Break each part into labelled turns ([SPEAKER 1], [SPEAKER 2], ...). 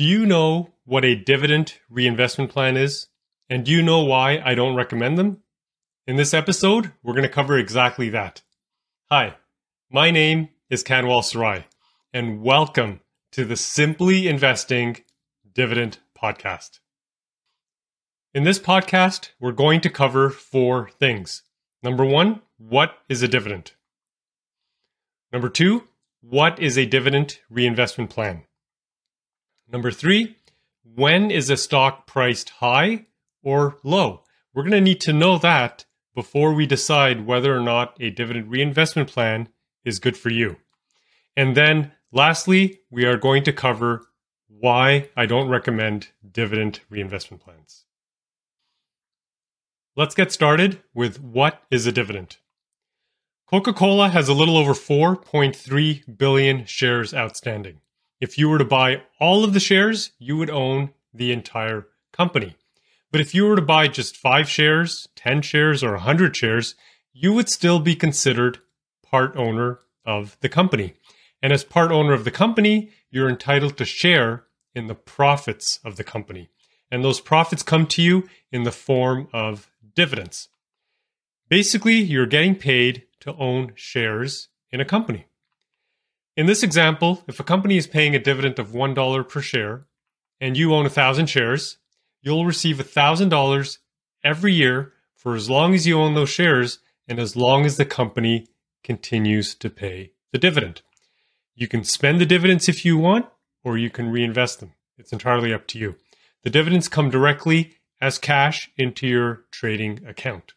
[SPEAKER 1] Do you know what a dividend reinvestment plan is? And do you know why I don't recommend them? In this episode, we're going to cover exactly that. Hi, my name is Kanwal Sarai, and welcome to the Simply Investing Dividend Podcast. In this podcast, we're going to cover four things. Number one, what is a dividend? Number two, what is a dividend reinvestment plan? Number three, when is a stock priced high or low? We're going to need to know that before we decide whether or not a dividend reinvestment plan is good for you. And then lastly, we are going to cover why I don't recommend dividend reinvestment plans. Let's get started with what is a dividend. Coca Cola has a little over 4.3 billion shares outstanding. If you were to buy all of the shares, you would own the entire company. But if you were to buy just five shares, 10 shares, or 100 shares, you would still be considered part owner of the company. And as part owner of the company, you're entitled to share in the profits of the company. And those profits come to you in the form of dividends. Basically, you're getting paid to own shares in a company. In this example, if a company is paying a dividend of $1 per share and you own 1,000 shares, you'll receive $1,000 every year for as long as you own those shares and as long as the company continues to pay the dividend. You can spend the dividends if you want, or you can reinvest them. It's entirely up to you. The dividends come directly as cash into your trading account.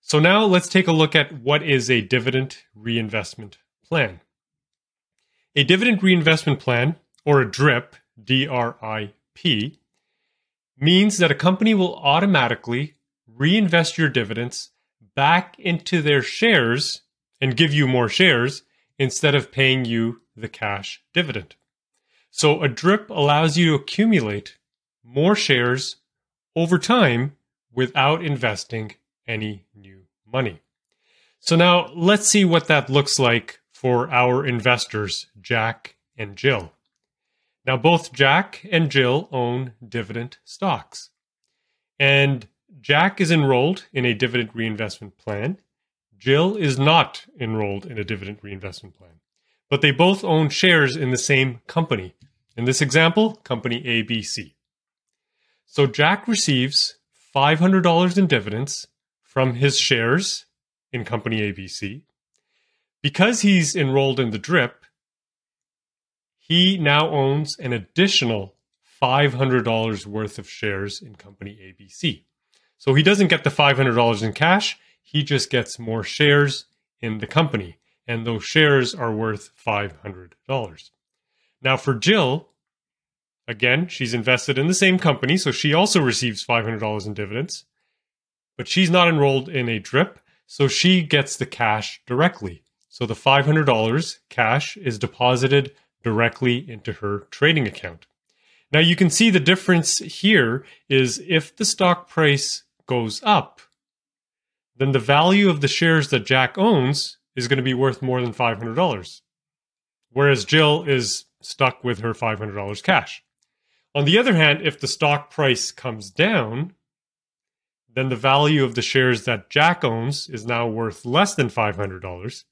[SPEAKER 1] So now let's take a look at what is a dividend reinvestment plan. A dividend reinvestment plan, or a DRIP, D R I P, means that a company will automatically reinvest your dividends back into their shares and give you more shares instead of paying you the cash dividend. So a DRIP allows you to accumulate more shares over time without investing any new money. So now let's see what that looks like for our investors, Jack and Jill. Now, both Jack and Jill own dividend stocks. And Jack is enrolled in a dividend reinvestment plan. Jill is not enrolled in a dividend reinvestment plan. But they both own shares in the same company. In this example, company ABC. So Jack receives $500 in dividends from his shares in company ABC. Because he's enrolled in the DRIP, he now owns an additional $500 worth of shares in company ABC. So he doesn't get the $500 in cash, he just gets more shares in the company. And those shares are worth $500. Now, for Jill, again, she's invested in the same company, so she also receives $500 in dividends, but she's not enrolled in a DRIP, so she gets the cash directly. So the $500 cash is deposited directly into her trading account. Now you can see the difference here is if the stock price goes up, then the value of the shares that Jack owns is going to be worth more than $500. Whereas Jill is stuck with her $500 cash. On the other hand, if the stock price comes down, then the value of the shares that Jack owns is now worth less than $500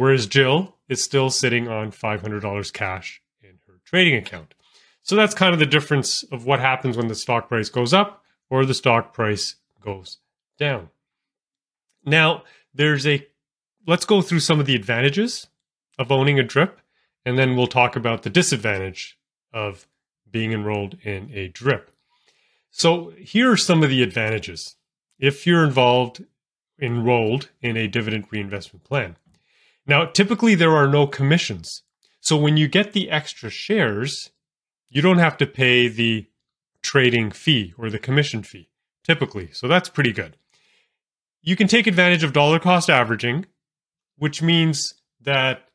[SPEAKER 1] whereas Jill is still sitting on $500 cash in her trading account. So that's kind of the difference of what happens when the stock price goes up or the stock price goes down. Now, there's a let's go through some of the advantages of owning a drip and then we'll talk about the disadvantage of being enrolled in a drip. So, here are some of the advantages if you're involved enrolled in a dividend reinvestment plan. Now, typically there are no commissions. So when you get the extra shares, you don't have to pay the trading fee or the commission fee, typically. So that's pretty good. You can take advantage of dollar cost averaging, which means that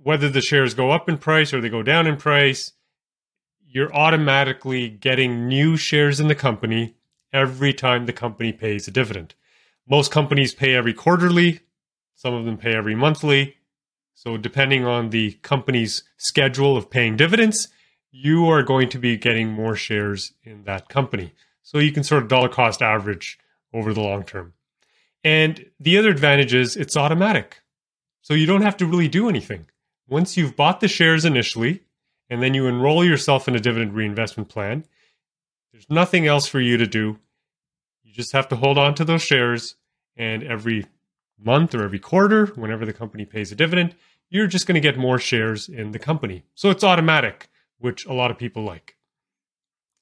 [SPEAKER 1] whether the shares go up in price or they go down in price, you're automatically getting new shares in the company every time the company pays a dividend. Most companies pay every quarterly, some of them pay every monthly. So, depending on the company's schedule of paying dividends, you are going to be getting more shares in that company. So you can sort of dollar cost average over the long term. And the other advantage is it's automatic. So you don't have to really do anything. Once you've bought the shares initially, and then you enroll yourself in a dividend reinvestment plan, there's nothing else for you to do. You just have to hold on to those shares, and every month or every quarter, whenever the company pays a dividend, you're just going to get more shares in the company. So it's automatic, which a lot of people like.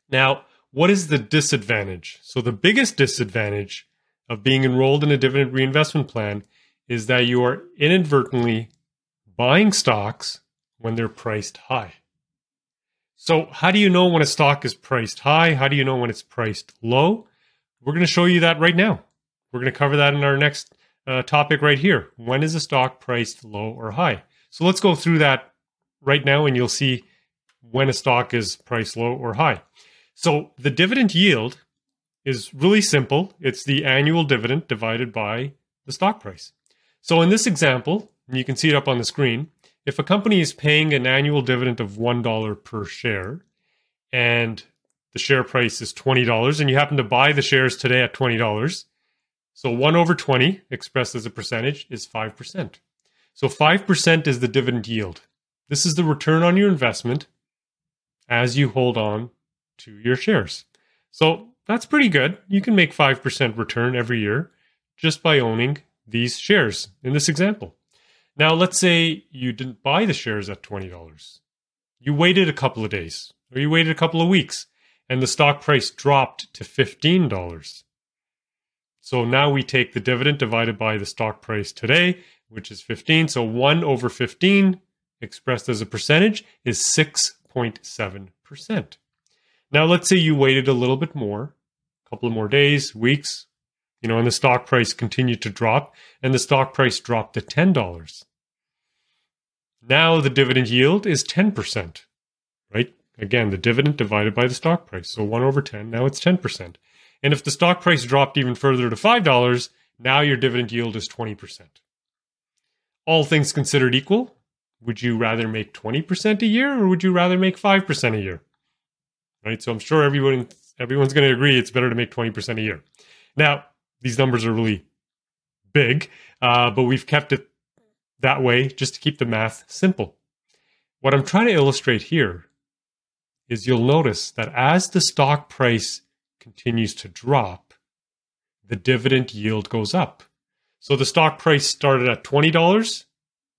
[SPEAKER 1] Now, what is the disadvantage? So, the biggest disadvantage of being enrolled in a dividend reinvestment plan is that you are inadvertently buying stocks when they're priced high. So, how do you know when a stock is priced high? How do you know when it's priced low? We're going to show you that right now. We're going to cover that in our next uh, topic right here. When is a stock priced low or high? So, let's go through that right now and you'll see when a stock is priced low or high. So, the dividend yield is really simple. It's the annual dividend divided by the stock price. So in this example, you can see it up on the screen, if a company is paying an annual dividend of $1 per share and the share price is $20 and you happen to buy the shares today at $20, so 1 over 20 expressed as a percentage is 5%. So 5% is the dividend yield. This is the return on your investment as you hold on to your shares. So that's pretty good. You can make 5% return every year just by owning these shares in this example. Now, let's say you didn't buy the shares at $20. You waited a couple of days or you waited a couple of weeks and the stock price dropped to $15. So now we take the dividend divided by the stock price today, which is 15. So 1 over 15 expressed as a percentage is 6.7%. Now let's say you waited a little bit more a couple of more days, weeks, you know, and the stock price continued to drop, and the stock price dropped to $10. Now the dividend yield is 10%, right? Again, the dividend divided by the stock price. So 1 over 10, now it's 10%. And if the stock price dropped even further to $5, now your dividend yield is 20%. All things considered equal, would you rather make 20% a year or would you rather make 5% a year? Right? So I'm sure everyone everyone's going to agree it's better to make 20% a year. Now, these numbers are really big, uh, but we've kept it that way just to keep the math simple. What I'm trying to illustrate here is you'll notice that as the stock price continues to drop, the dividend yield goes up. So the stock price started at $20,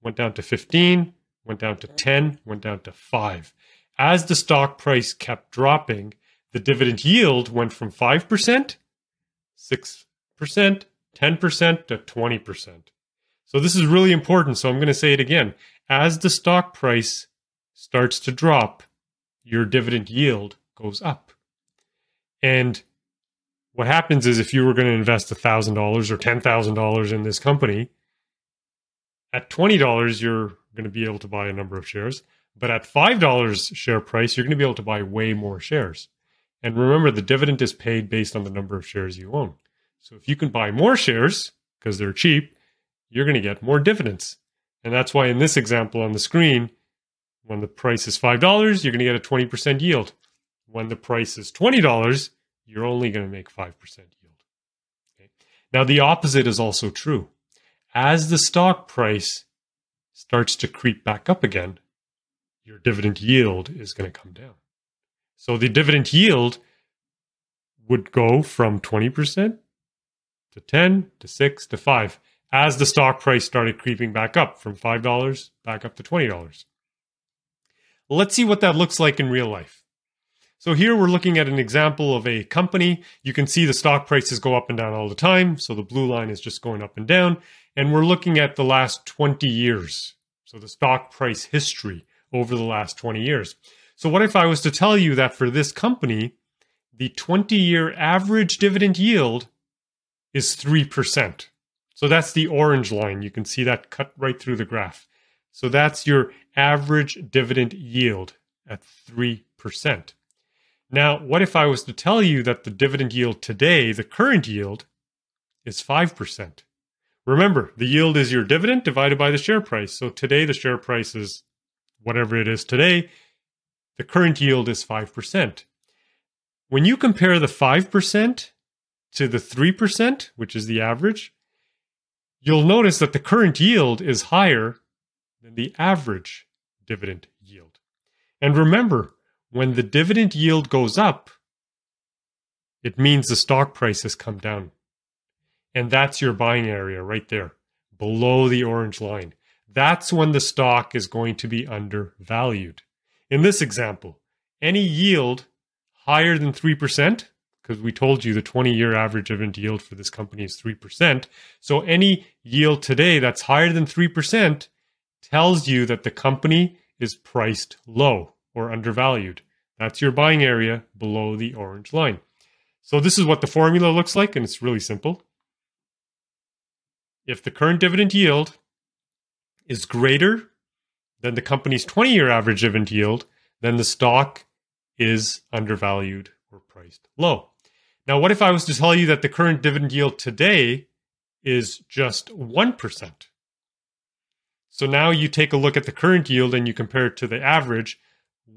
[SPEAKER 1] went down to 15, went down to 10, went down to 5. As the stock price kept dropping, the dividend yield went from 5%, 6%, 10% to 20%. So this is really important. So I'm going to say it again. As the stock price starts to drop, your dividend yield goes up. And what happens is if you were going to invest $1,000 or $10,000 in this company, at $20, you're going to be able to buy a number of shares. But at $5 share price, you're going to be able to buy way more shares. And remember, the dividend is paid based on the number of shares you own. So if you can buy more shares because they're cheap, you're going to get more dividends. And that's why in this example on the screen, when the price is $5, you're going to get a 20% yield. When the price is $20, you're only going to make 5% yield. Okay? Now, the opposite is also true. As the stock price starts to creep back up again, your dividend yield is going to come down. So the dividend yield would go from 20% to 10 to 6 to 5 as the stock price started creeping back up from $5 back up to $20. Let's see what that looks like in real life. So here we're looking at an example of a company. You can see the stock prices go up and down all the time. So the blue line is just going up and down. And we're looking at the last 20 years. So the stock price history over the last 20 years. So, what if I was to tell you that for this company, the 20 year average dividend yield is 3%? So, that's the orange line. You can see that cut right through the graph. So, that's your average dividend yield at 3%. Now, what if I was to tell you that the dividend yield today, the current yield, is 5%? Remember, the yield is your dividend divided by the share price. So today the share price is whatever it is today the current yield is 5%. When you compare the 5% to the 3%, which is the average, you'll notice that the current yield is higher than the average dividend yield. And remember, when the dividend yield goes up, it means the stock price has come down. And that's your buying area right there, below the orange line. That's when the stock is going to be undervalued. In this example, any yield higher than 3%, because we told you the 20 year average dividend yield for this company is 3%. So any yield today that's higher than 3% tells you that the company is priced low or undervalued. That's your buying area below the orange line. So this is what the formula looks like, and it's really simple. If the current dividend yield is greater than the company's 20 year average dividend yield, then the stock is undervalued or priced low. Now, what if I was to tell you that the current dividend yield today is just 1%? So now you take a look at the current yield and you compare it to the average.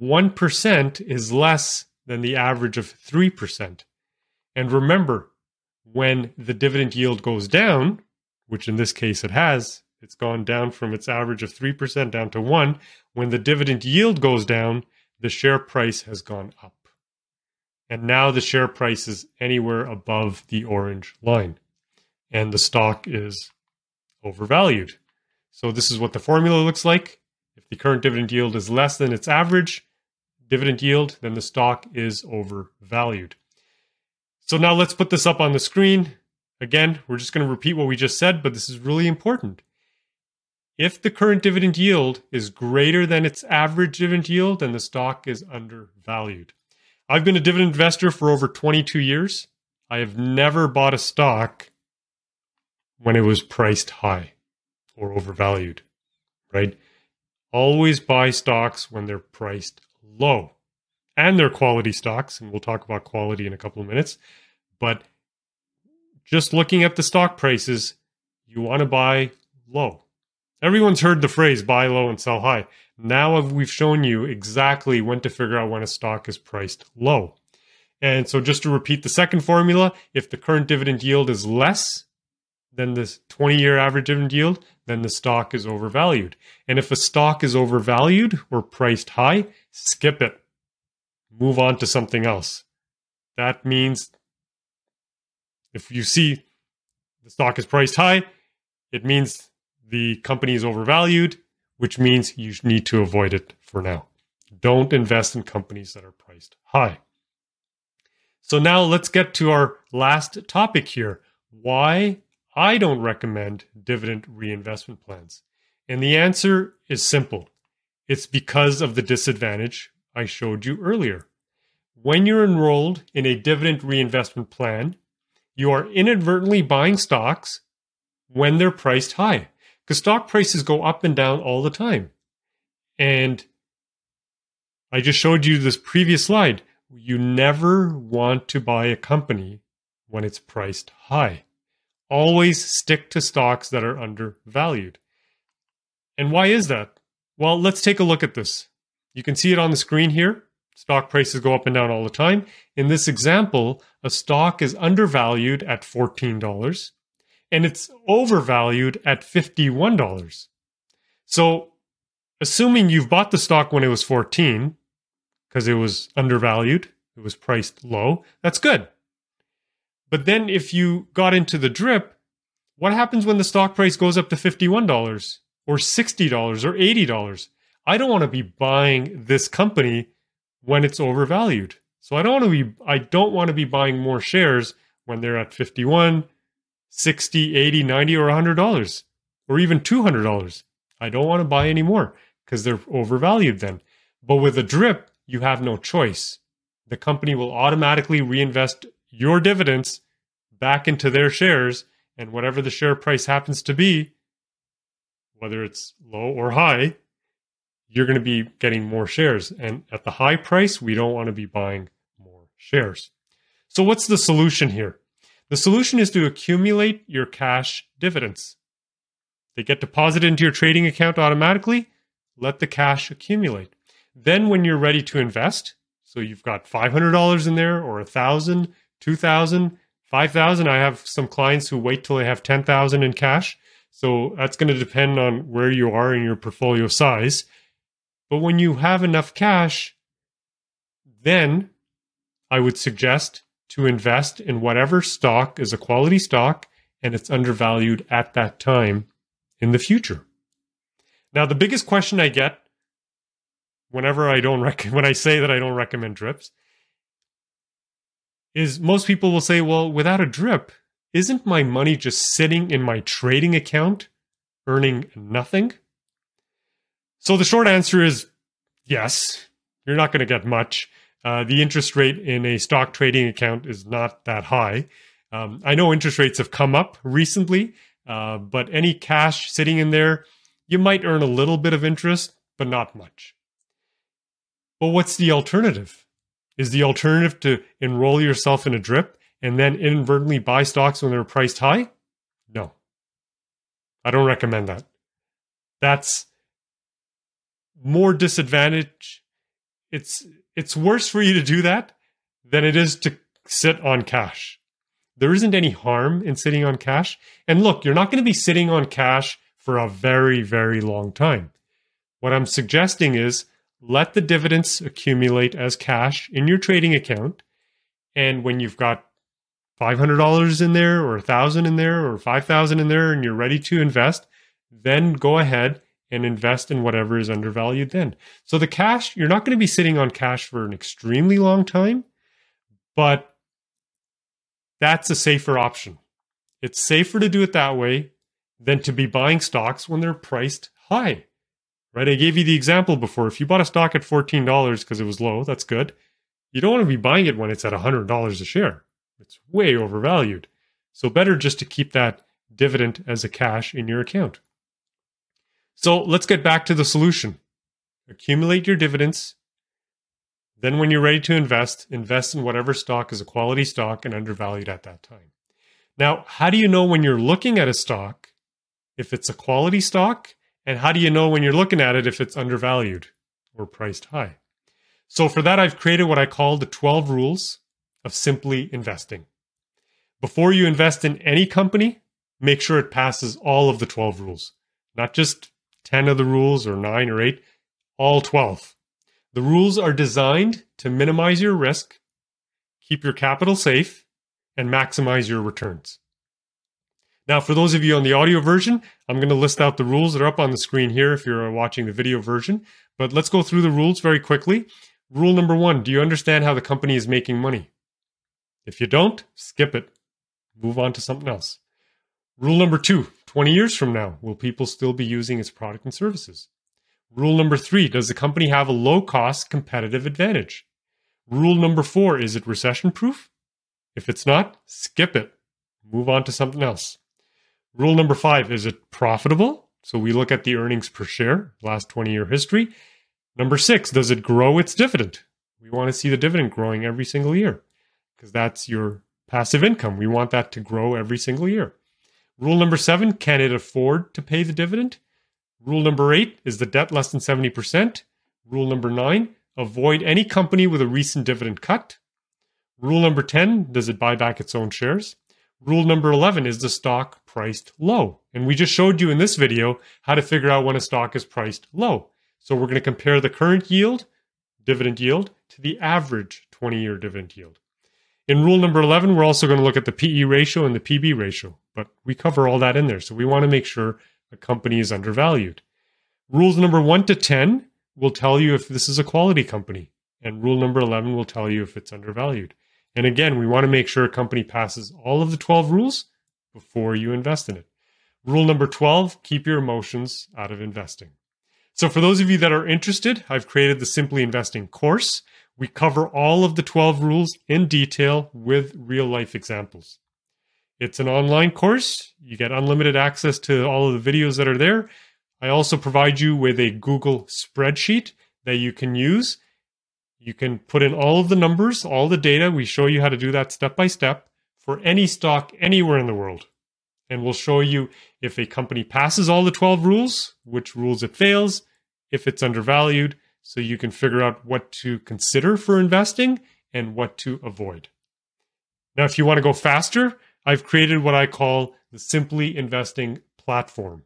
[SPEAKER 1] 1% is less than the average of 3%. And remember, when the dividend yield goes down, which in this case it has, it's gone down from its average of 3% down to 1. When the dividend yield goes down, the share price has gone up. And now the share price is anywhere above the orange line. And the stock is overvalued. So this is what the formula looks like. The current dividend yield is less than its average dividend yield, then the stock is overvalued. So now let's put this up on the screen. Again, we're just going to repeat what we just said, but this is really important. If the current dividend yield is greater than its average dividend yield, then the stock is undervalued. I've been a dividend investor for over 22 years. I have never bought a stock when it was priced high or overvalued, right? Always buy stocks when they're priced low. And they're quality stocks, and we'll talk about quality in a couple of minutes. But just looking at the stock prices, you want to buy low. Everyone's heard the phrase buy low and sell high. Now we've shown you exactly when to figure out when a stock is priced low. And so just to repeat the second formula, if the current dividend yield is less than this 20 year average dividend yield, then the stock is overvalued. And if a stock is overvalued or priced high, skip it. Move on to something else. That means if you see the stock is priced high, it means the company is overvalued, which means you need to avoid it for now. Don't invest in companies that are priced high. So now let's get to our last topic here why I don't recommend dividend reinvestment plans. And the answer is simple it's because of the disadvantage I showed you earlier. When you're enrolled in a dividend reinvestment plan, you are inadvertently buying stocks when they're priced high because stock prices go up and down all the time. And I just showed you this previous slide. You never want to buy a company when it's priced high. Always stick to stocks that are undervalued. And why is that? Well, let's take a look at this. You can see it on the screen here. Stock prices go up and down all the time. In this example, a stock is undervalued at $14 and it's overvalued at $51. So, assuming you've bought the stock when it was 14 because it was undervalued, it was priced low, that's good. But then if you got into the drip, what happens when the stock price goes up to $51 or $60 or $80? I don't want to be buying this company when it's overvalued. So I don't want to be I don't want to be buying more shares when they're at 51, 60, 80, 90, or $100, or even $200. I don't want to buy any more because they're overvalued then. But with a drip, you have no choice. The company will automatically reinvest your dividends back into their shares, and whatever the share price happens to be, whether it's low or high, you're going to be getting more shares. And at the high price, we don't want to be buying more shares. So, what's the solution here? The solution is to accumulate your cash dividends. They get deposited into your trading account automatically. Let the cash accumulate. Then when you're ready to invest, so you've got $500 in there or a thousand, two thousand, five thousand. I have some clients who wait till they have 10,000 in cash. So that's going to depend on where you are in your portfolio size. But when you have enough cash, then I would suggest to invest in whatever stock is a quality stock and it's undervalued at that time in the future. Now, the biggest question I get whenever I don't rec- when I say that I don't recommend drips is most people will say, "Well, without a drip, isn't my money just sitting in my trading account earning nothing?" So the short answer is yes. You're not going to get much. Uh, the interest rate in a stock trading account is not that high. Um, I know interest rates have come up recently, uh, but any cash sitting in there, you might earn a little bit of interest, but not much. But what's the alternative? Is the alternative to enroll yourself in a drip and then inadvertently buy stocks when they're priced high? No. I don't recommend that. That's more disadvantage. It's it's worse for you to do that than it is to sit on cash. There isn't any harm in sitting on cash. And look, you're not going to be sitting on cash for a very, very long time. What I'm suggesting is let the dividends accumulate as cash in your trading account. And when you've got $500 in there or 1000 in there or 5000 in there and you're ready to invest, then go ahead and invest in whatever is undervalued then. So the cash, you're not going to be sitting on cash for an extremely long time, but that's a safer option. It's safer to do it that way than to be buying stocks when they're priced high. Right? I gave you the example before. If you bought a stock at $14 because it was low, that's good. You don't want to be buying it when it's at $100 a share. It's way overvalued. So better just to keep that dividend as a cash in your account. So let's get back to the solution. Accumulate your dividends. Then, when you're ready to invest, invest in whatever stock is a quality stock and undervalued at that time. Now, how do you know when you're looking at a stock if it's a quality stock? And how do you know when you're looking at it if it's undervalued or priced high? So, for that, I've created what I call the 12 rules of simply investing. Before you invest in any company, make sure it passes all of the 12 rules, not just 10 of the rules or 9 or 8, all 12. The rules are designed to minimize your risk, keep your capital safe, and maximize your returns. Now, for those of you on the audio version, I'm going to list out the rules that are up on the screen here if you're watching the video version. But let's go through the rules very quickly. Rule number one Do you understand how the company is making money? If you don't, skip it. Move on to something else. Rule number two 20 years from now, will people still be using its product and services? Rule number three Does the company have a low cost competitive advantage? Rule number four Is it recession proof? If it's not, skip it. Move on to something else. Rule number five Is it profitable? So we look at the earnings per share, last 20 year history. Number six Does it grow its dividend? We want to see the dividend growing every single year because that's your passive income. We want that to grow every single year. Rule number seven can it afford to pay the dividend? Rule number eight is the debt less than 70%. Rule number nine avoid any company with a recent dividend cut. Rule number 10 does it buy back its own shares? Rule number 11 is the stock priced low. And we just showed you in this video how to figure out when a stock is priced low. So we're going to compare the current yield, dividend yield, to the average 20 year dividend yield. In rule number 11, we're also going to look at the PE ratio and the PB ratio, but we cover all that in there. So we want to make sure a company is undervalued. Rules number 1 to 10 will tell you if this is a quality company, and rule number 11 will tell you if it's undervalued. And again, we want to make sure a company passes all of the 12 rules before you invest in it. Rule number 12 keep your emotions out of investing. So, for those of you that are interested, I've created the Simply Investing course. We cover all of the 12 rules in detail with real life examples. It's an online course. You get unlimited access to all of the videos that are there. I also provide you with a Google spreadsheet that you can use. You can put in all of the numbers, all the data. We show you how to do that step by step for any stock anywhere in the world. And we'll show you if a company passes all the 12 rules, which rules it fails, if it's undervalued, so you can figure out what to consider for investing and what to avoid. Now, if you want to go faster, I've created what I call the Simply Investing platform.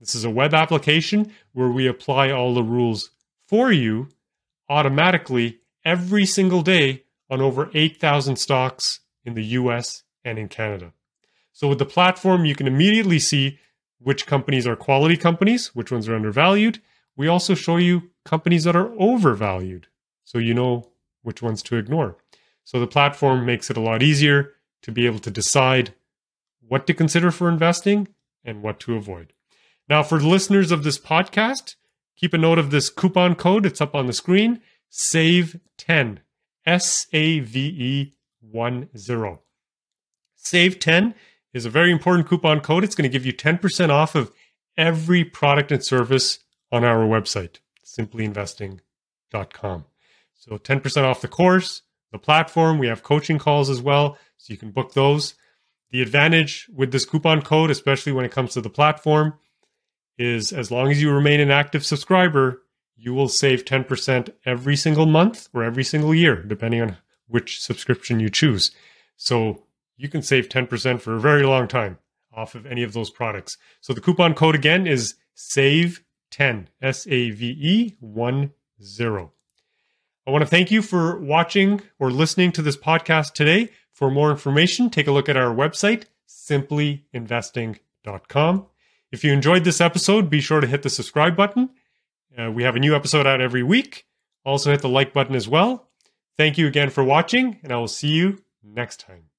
[SPEAKER 1] This is a web application where we apply all the rules for you automatically every single day on over 8,000 stocks in the US and in Canada. So, with the platform, you can immediately see which companies are quality companies, which ones are undervalued. We also show you companies that are overvalued, so you know which ones to ignore. So, the platform makes it a lot easier to be able to decide what to consider for investing and what to avoid. Now, for listeners of this podcast, keep a note of this coupon code. It's up on the screen SAVE10, S A V E 1 0. SAVE10 is a very important coupon code. It's going to give you 10% off of every product and service on our website, simplyinvesting.com. So 10% off the course, the platform. We have coaching calls as well, so you can book those. The advantage with this coupon code, especially when it comes to the platform, is as long as you remain an active subscriber, you will save 10% every single month or every single year, depending on which subscription you choose. So you can save 10% for a very long time off of any of those products. So the coupon code again is SAVE10, S A V E 1 0. I want to thank you for watching or listening to this podcast today. For more information, take a look at our website, simplyinvesting.com. If you enjoyed this episode, be sure to hit the subscribe button. Uh, we have a new episode out every week. Also, hit the like button as well. Thank you again for watching, and I will see you next time.